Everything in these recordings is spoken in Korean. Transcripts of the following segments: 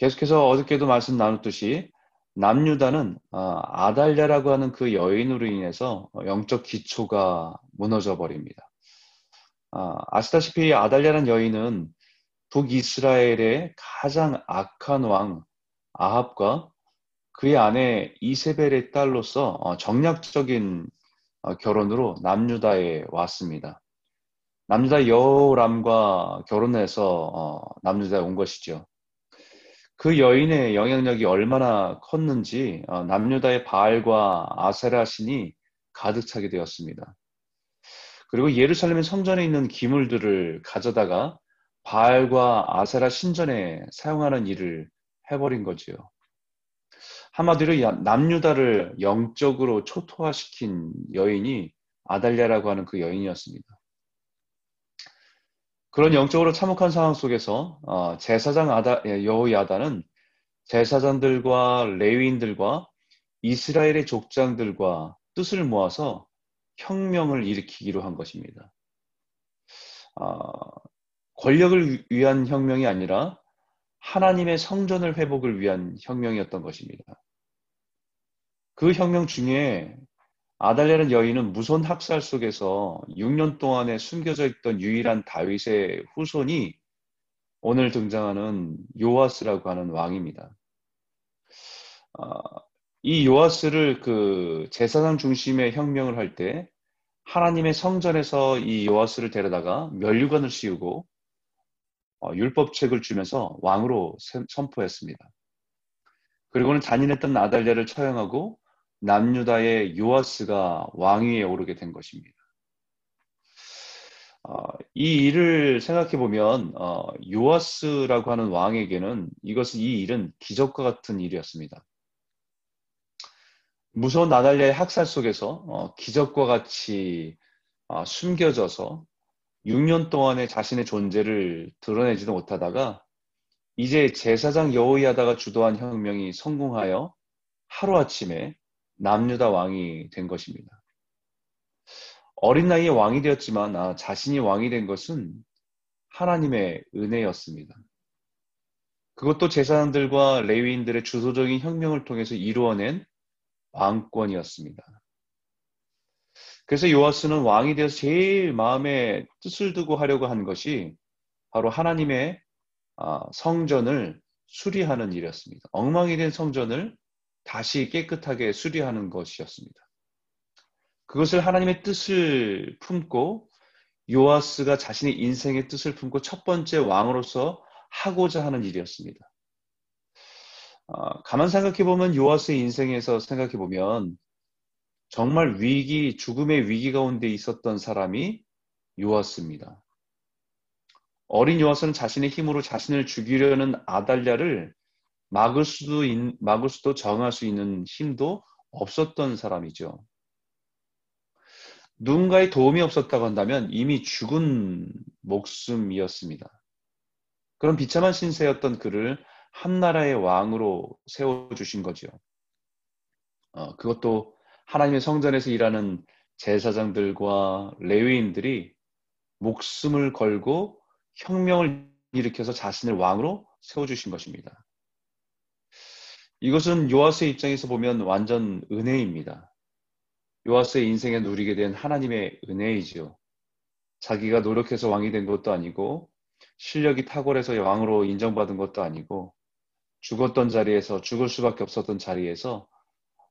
계속해서 어저께도 말씀 나눴듯이 남유다는 어, 아달랴라고 하는 그 여인으로 인해서 영적 기초가 무너져 버립니다. 아, 아시다시피 아달랴라는 여인은 북이스라엘의 가장 악한 왕 아합과 그의 아내 이세벨의 딸로서 어, 정략적인 어, 결혼으로 남유다에 왔습니다. 남유다 여호람과 결혼해서 남유다에 온 것이죠. 그 여인의 영향력이 얼마나 컸는지 어, 남유다의 바알과 아세라 신이 가득 차게 되었습니다. 그리고 예루살렘의 성전에 있는 기물들을 가져다가 바알과 아세라 신전에 사용하는 일을 해버린 거지요. 한마디로 남유다를 영적으로 초토화시킨 여인이 아달랴라고 하는 그 여인이었습니다. 그런 영적으로 참혹한 상황 속에서 어, 제사장 아다, 예, 여호야다는 제사장들과 레위인들과 이스라엘의 족장들과 뜻을 모아서 혁명을 일으키기로 한 것입니다. 어, 권력을 위한 혁명이 아니라 하나님의 성전을 회복을 위한 혁명이었던 것입니다. 그 혁명 중에 아달랴는 여인은 무선 학살 속에서 6년 동안에 숨겨져 있던 유일한 다윗의 후손이 오늘 등장하는 요아스라고 하는 왕입니다. 어, 이 요아스를 그 제사장 중심의 혁명을 할 때 하나님의 성전에서 이 요아스를 데려다가 멸류관을 씌우고 어, 율법책을 주면서 왕으로 선포했습니다. 그리고는 잔인했던 아달랴를 처형하고 남유다의 요아스가 왕위에 오르게 된 것입니다. 어, 이 일을 생각해 보면 어, 요아스라고 하는 왕에게는 이것은 이 일은 기적과 같은 일이었습니다. 무서운 나달랴의 학살 속에서 어, 기적과 같이 어, 숨겨져서 6년 동안의 자신의 존재를 드러내지도 못하다가 이제 제사장 여호야다가 주도한 혁명이 성공하여 하루아침에 남유다 왕이 된 것입니다. 어린 나이에 왕이 되었지만 아, 자신이 왕이 된 것은 하나님의 은혜였습니다. 그것도 제사장들과 레위인들의 주도적인 혁명을 통해서 이루어낸 왕권이었습니다. 그래서 요아스는 왕이 되어서 제일 마음에 뜻을 두고 하려고 한 것이 바로 하나님의 아, 성전을 수리하는 일이었습니다. 엉망이 된 성전을 다시 깨끗하게 수리하는 것이었습니다. 그것을 하나님의 뜻을 품고 요아스가 자신의 인생의 뜻을 품고 첫 번째 왕으로서 하고자 하는 일이었습니다. 어, 가만 생각해 보면 요아스의 인생에서 생각해 보면 정말 위기, 죽음의 위기 가운데 있었던 사람이 요아스입니다. 어린 요아스는 자신의 힘으로 자신을 죽이려는 아달랴를 막을 수도, 있, 막을 수도 정할 수 있는 힘도 없었던 사람이죠. 누군가의 도움이 없었다고 한다면 이미 죽은 목숨이었습니다. 그런 비참한 신세였던 그를 한 나라의 왕으로 세워주신 거죠. 어, 그것도 하나님의 성전에서 일하는 제사장들과 레위인들이 목숨을 걸고 혁명을 일으켜서 자신을 왕으로 세워주신 것입니다. 이것은 요아스의 입장에서 보면 완전 은혜입니다. 요아스의 인생에 누리게 된 하나님의 은혜이지요. 자기가 노력해서 왕이 된 것도 아니고 실력이 탁월해서 왕으로 인정받은 것도 아니고 죽었던 자리에서 죽을 수밖에 없었던 자리에서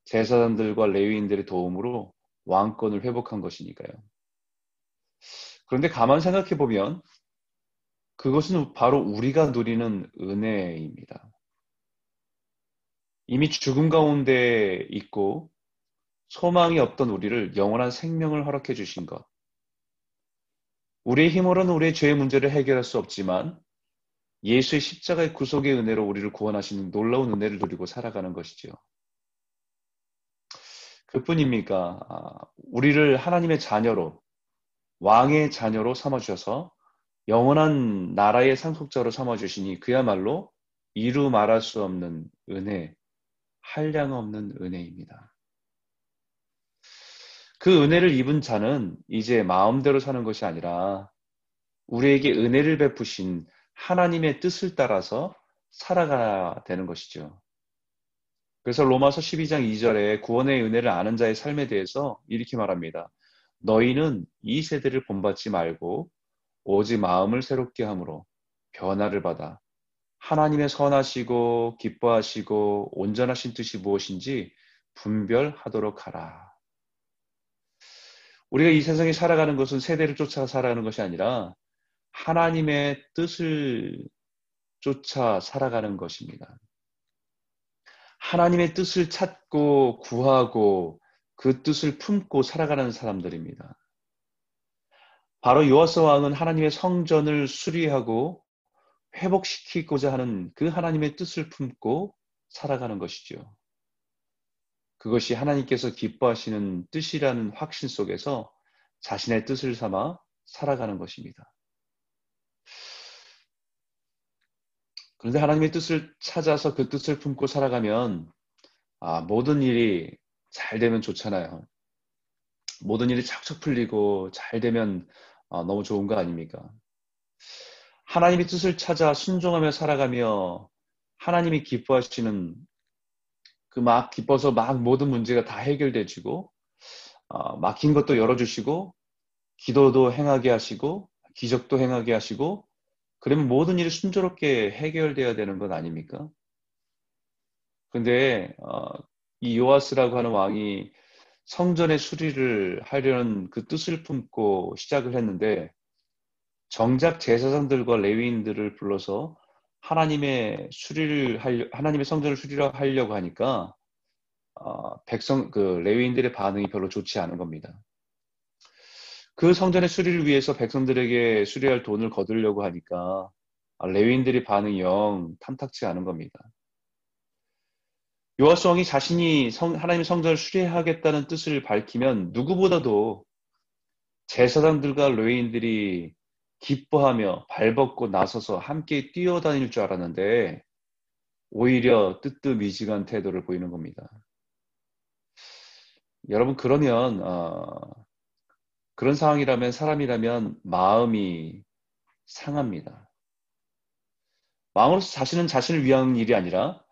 제사장들과 레위인들의 도움으로 왕권을 회복한 것이니까요. 그런데 가만 생각해 보면 그것은 바로 우리가 누리는 은혜입니다. 이미 죽음 가운데 있고 소망이 없던 우리를 영원한 생명을 허락해 주신 것. 우리의 힘으로는 우리의 죄의 문제를 해결할 수 없지만 예수의 십자가의 구속의 은혜로 우리를 구원하시는 놀라운 은혜를 누리고 살아가는 것이죠. 그뿐입니까? 아, 우리를 하나님의 자녀로, 왕의 자녀로 삼아 주셔서 영원한 나라의 상속자로 삼아 주시니 그야말로 이루 말할 수 없는 은혜, 한량 없는 은혜입니다. 그 은혜를 입은 자는 이제 마음대로 사는 것이 아니라 우리에게 은혜를 베푸신 하나님의 뜻을 따라서 살아가야 되는 것이죠. 그래서 로마서 12장 2절에 구원의 은혜를 아는 자의 삶에 대해서 이렇게 말합니다. 너희는 이 세대를 본받지 말고 오직 마음을 새롭게 함으로 변화를 받아 하나님의 선하시고 기뻐하시고 온전하신 뜻이 무엇인지 분별하도록 하라. 우리가 이 세상에 살아가는 것은 세대를 쫓아 살아가는 것이 아니라 하나님의 뜻을 쫓아 살아가는 것입니다. 하나님의 뜻을 찾고 구하고 그 뜻을 품고 살아가는 사람들입니다. 바로 요아스 왕은 하나님의 성전을 수리하고 회복시키고자 하는 그 하나님의 뜻을 품고 살아가는 것이죠. 그것이 하나님께서 기뻐하시는 뜻이라는 확신 속에서 자신의 뜻을 삼아 살아가는 것입니다. 그런데 하나님의 뜻을 찾아서 그 뜻을 품고 살아가면 아, 모든 일이 잘 되면 좋잖아요. 모든 일이 착착 풀리고 잘 되면 아, 너무 좋은 거 아닙니까? 하나님의 뜻을 찾아 순종하며 살아가며 하나님이 기뻐하시는 그 막 기뻐서 막 모든 문제가 다 해결되지고 어, 막힌 것도 열어주시고 기도도 행하게 하시고 기적도 행하게 하시고 그러면 모든 일이 순조롭게 해결돼야 되는 것 아닙니까? 근데 어, 이 요아스라고 하는 왕이 성전의 수리를 하려는 그 뜻을 품고 시작을 했는데 정작 제사장들과 레위인들을 불러서 하나님의 수리를 하려, 하나님의 성전을 수리하려고 하니까 어, 백성 그 레위인들의 반응이 별로 좋지 않은 겁니다. 그 성전의 수리를 위해서 백성들에게 수리할 돈을 거두려고 하니까 레위인들의 반응이 영 탐탁치 않은 겁니다. 요하스 왕이 자신이 성, 하나님의 성전을 수리하겠다는 뜻을 밝히면 누구보다도 제사장들과 레위인들이 기뻐하며 발벗고 나서서 함께 뛰어다닐 줄 알았는데 오히려 뜨뜻미지근 태도를 보이는 겁니다. 여러분 그러면 어, 그런 상황이라면 사람이라면 마음이 상합니다. 마음으로서 자신은 자신을 위한 일이 아니라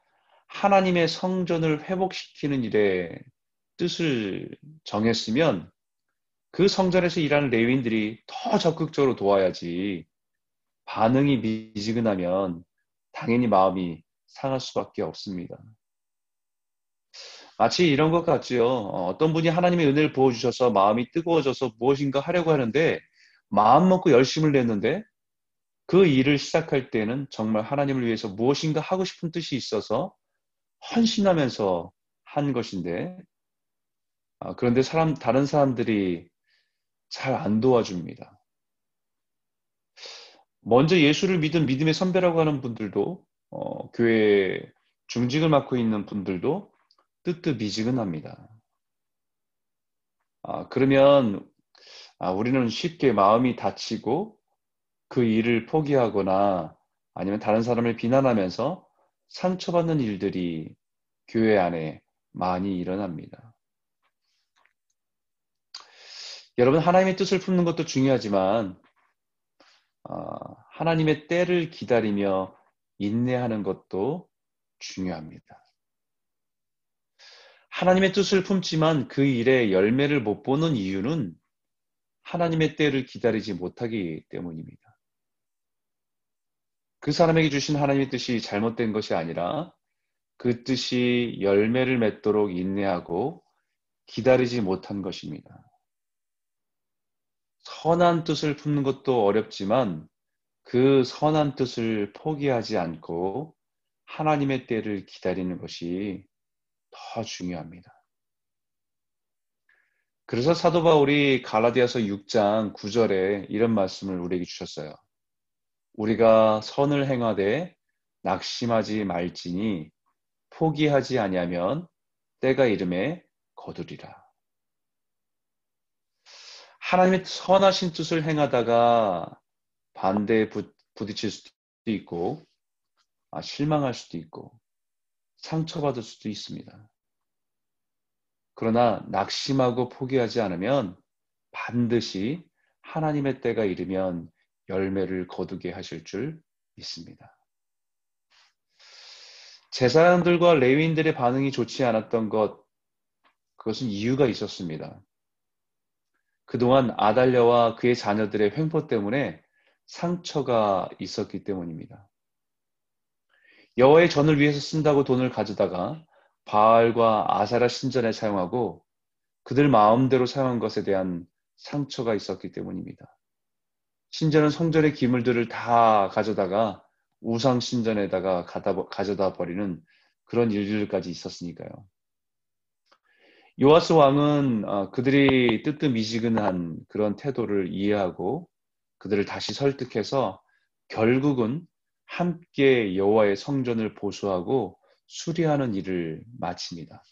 하나님의 성전을 회복시키는 일에 뜻을 정했으면 그 성전에서 일하는 레위인들이 더 적극적으로 도와야지 반응이 미지근하면 당연히 마음이 상할 수밖에 없습니다. 마치 이런 것 같지요. 어, 어떤 분이 하나님의 은혜를 부어주셔서 마음이 뜨거워져서 무엇인가 하려고 하는데 마음 먹고 열심을 냈는데 그 일을 시작할 때는 정말 하나님을 위해서 무엇인가 하고 싶은 뜻이 있어서 헌신하면서 한 것인데 아, 그런데 사람 다른 사람들이 잘 안 도와줍니다. 먼저 예수를 믿은 믿음의 선배라고 하는 분들도 어, 교회 중직을 맡고 있는 분들도 뜨뜻미지근합니다. 아, 그러면 아, 우리는 쉽게 마음이 다치고 그 일을 포기하거나 아니면 다른 사람을 비난하면서 상처받는 일들이 교회 안에 많이 일어납니다. 여러분, 하나님의 뜻을 품는 것도 중요하지만, 어, 하나님의 때를 기다리며 인내하는 것도 중요합니다. 하나님의 뜻을 품지만 그 일에 열매를 못 보는 이유는 하나님의 때를 기다리지 못하기 때문입니다. 그 사람에게 주신 하나님의 뜻이 잘못된 것이 아니라 그 뜻이 열매를 맺도록 인내하고 기다리지 못한 것입니다. 선한 뜻을 품는 것도 어렵지만 그 선한 뜻을 포기하지 않고 하나님의 때를 기다리는 것이 더 중요합니다. 그래서 사도 바울이 갈라디아서 6장 9절에 이런 말씀을 우리에게 주셨어요. 우리가 선을 행하되 낙심하지 말지니 포기하지 아니하면 때가 이름에 거두리라. 하나님의 선하신 뜻을 행하다가 반대에 부딪힐 수도 있고 아, 실망할 수도 있고 상처받을 수도 있습니다. 그러나 낙심하고 포기하지 않으면 반드시 하나님의 때가 이르면 열매를 거두게 하실 줄 믿습니다. 제사장들과 레위인들의 반응이 좋지 않았던 것, 그것은 이유가 있었습니다. 그동안 아달랴와 그의 자녀들의 횡포 때문에 상처가 있었기 때문입니다. 여호와의 전을 위해서 쓴다고 돈을 가져다가 바알과 아사라 신전에 사용하고 그들 마음대로 사용한 것에 대한 상처가 있었기 때문입니다. 신전은 성전의 기물들을 다 가져다가 우상 신전에다가 가져다 버리는 그런 일들까지 있었으니까요. 요아스 왕은 어, 그들이 뜨뜻미지근한 그런 태도를 이해하고 그들을 다시 설득해서 결국은 함께 여호와의 성전을 보수하고 수리하는 일을 마칩니다.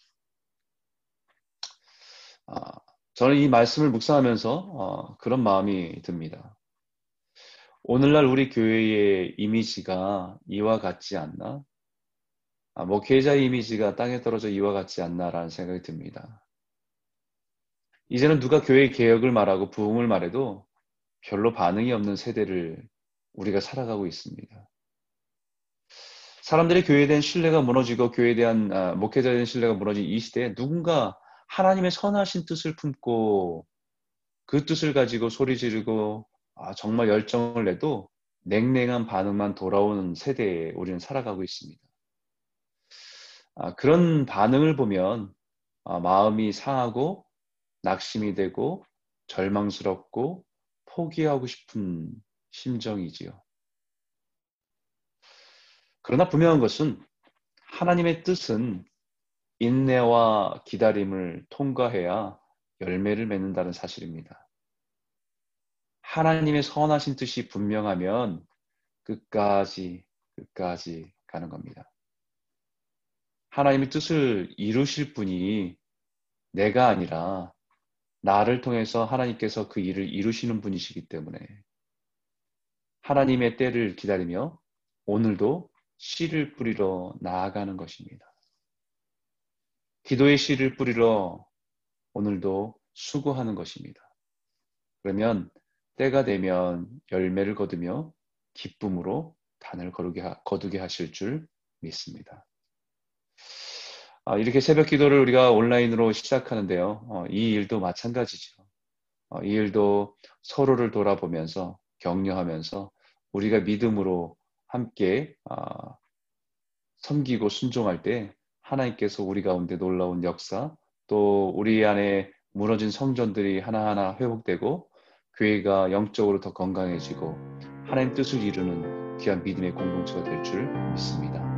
아, 저는 이 말씀을 묵상하면서 어, 그런 마음이 듭니다. 오늘날 우리 교회의 이미지가 이와 같지 않나? 아, 목회자의 뭐 이미지가 땅에 떨어져 이와 같지 않나라는 생각이 듭니다. 이제는 누가 교회 개혁을 말하고 부흥을 말해도 별로 반응이 없는 세대를 우리가 살아가고 있습니다. 사람들의 교회에 대한 신뢰가 무너지고 교회에 대한 아, 목회자에 대한 신뢰가 무너진 이 시대에 누군가 하나님의 선하신 뜻을 품고 그 뜻을 가지고 소리 지르고 아, 정말 열정을 내도 냉랭한 반응만 돌아오는 세대에 우리는 살아가고 있습니다. 아, 그런 반응을 보면 아, 마음이 상하고 낙심이 되고 절망스럽고 포기하고 싶은 심정이지요. 그러나 분명한 것은 하나님의 뜻은 인내와 기다림을 통과해야 열매를 맺는다는 사실입니다. 하나님의 선하신 뜻이 분명하면 끝까지, 끝까지 가는 겁니다. 하나님의 뜻을 이루실 분이 내가 아니라 나를 통해서 하나님께서 그 일을 이루시는 분이시기 때문에 하나님의 때를 기다리며 오늘도 씨를 뿌리러 나아가는 것입니다. 기도의 씨를 뿌리러 오늘도 수고하는 것입니다. 그러면 때가 되면 열매를 거두며 기쁨으로 단을 거두게 하실 줄 믿습니다. 아, 이렇게 새벽 기도를 우리가 온라인으로 시작하는데요. 어, 이 일도 마찬가지죠. 어, 이 일도 서로를 돌아보면서 격려하면서 우리가 믿음으로 함께 아, 섬기고 순종할 때 하나님께서 우리 가운데 놀라운 역사 또 우리 안에 무너진 성전들이 하나하나 회복되고 교회가 영적으로 더 건강해지고 하나님 뜻을 이루는 귀한 믿음의 공동체가 될 줄 믿습니다.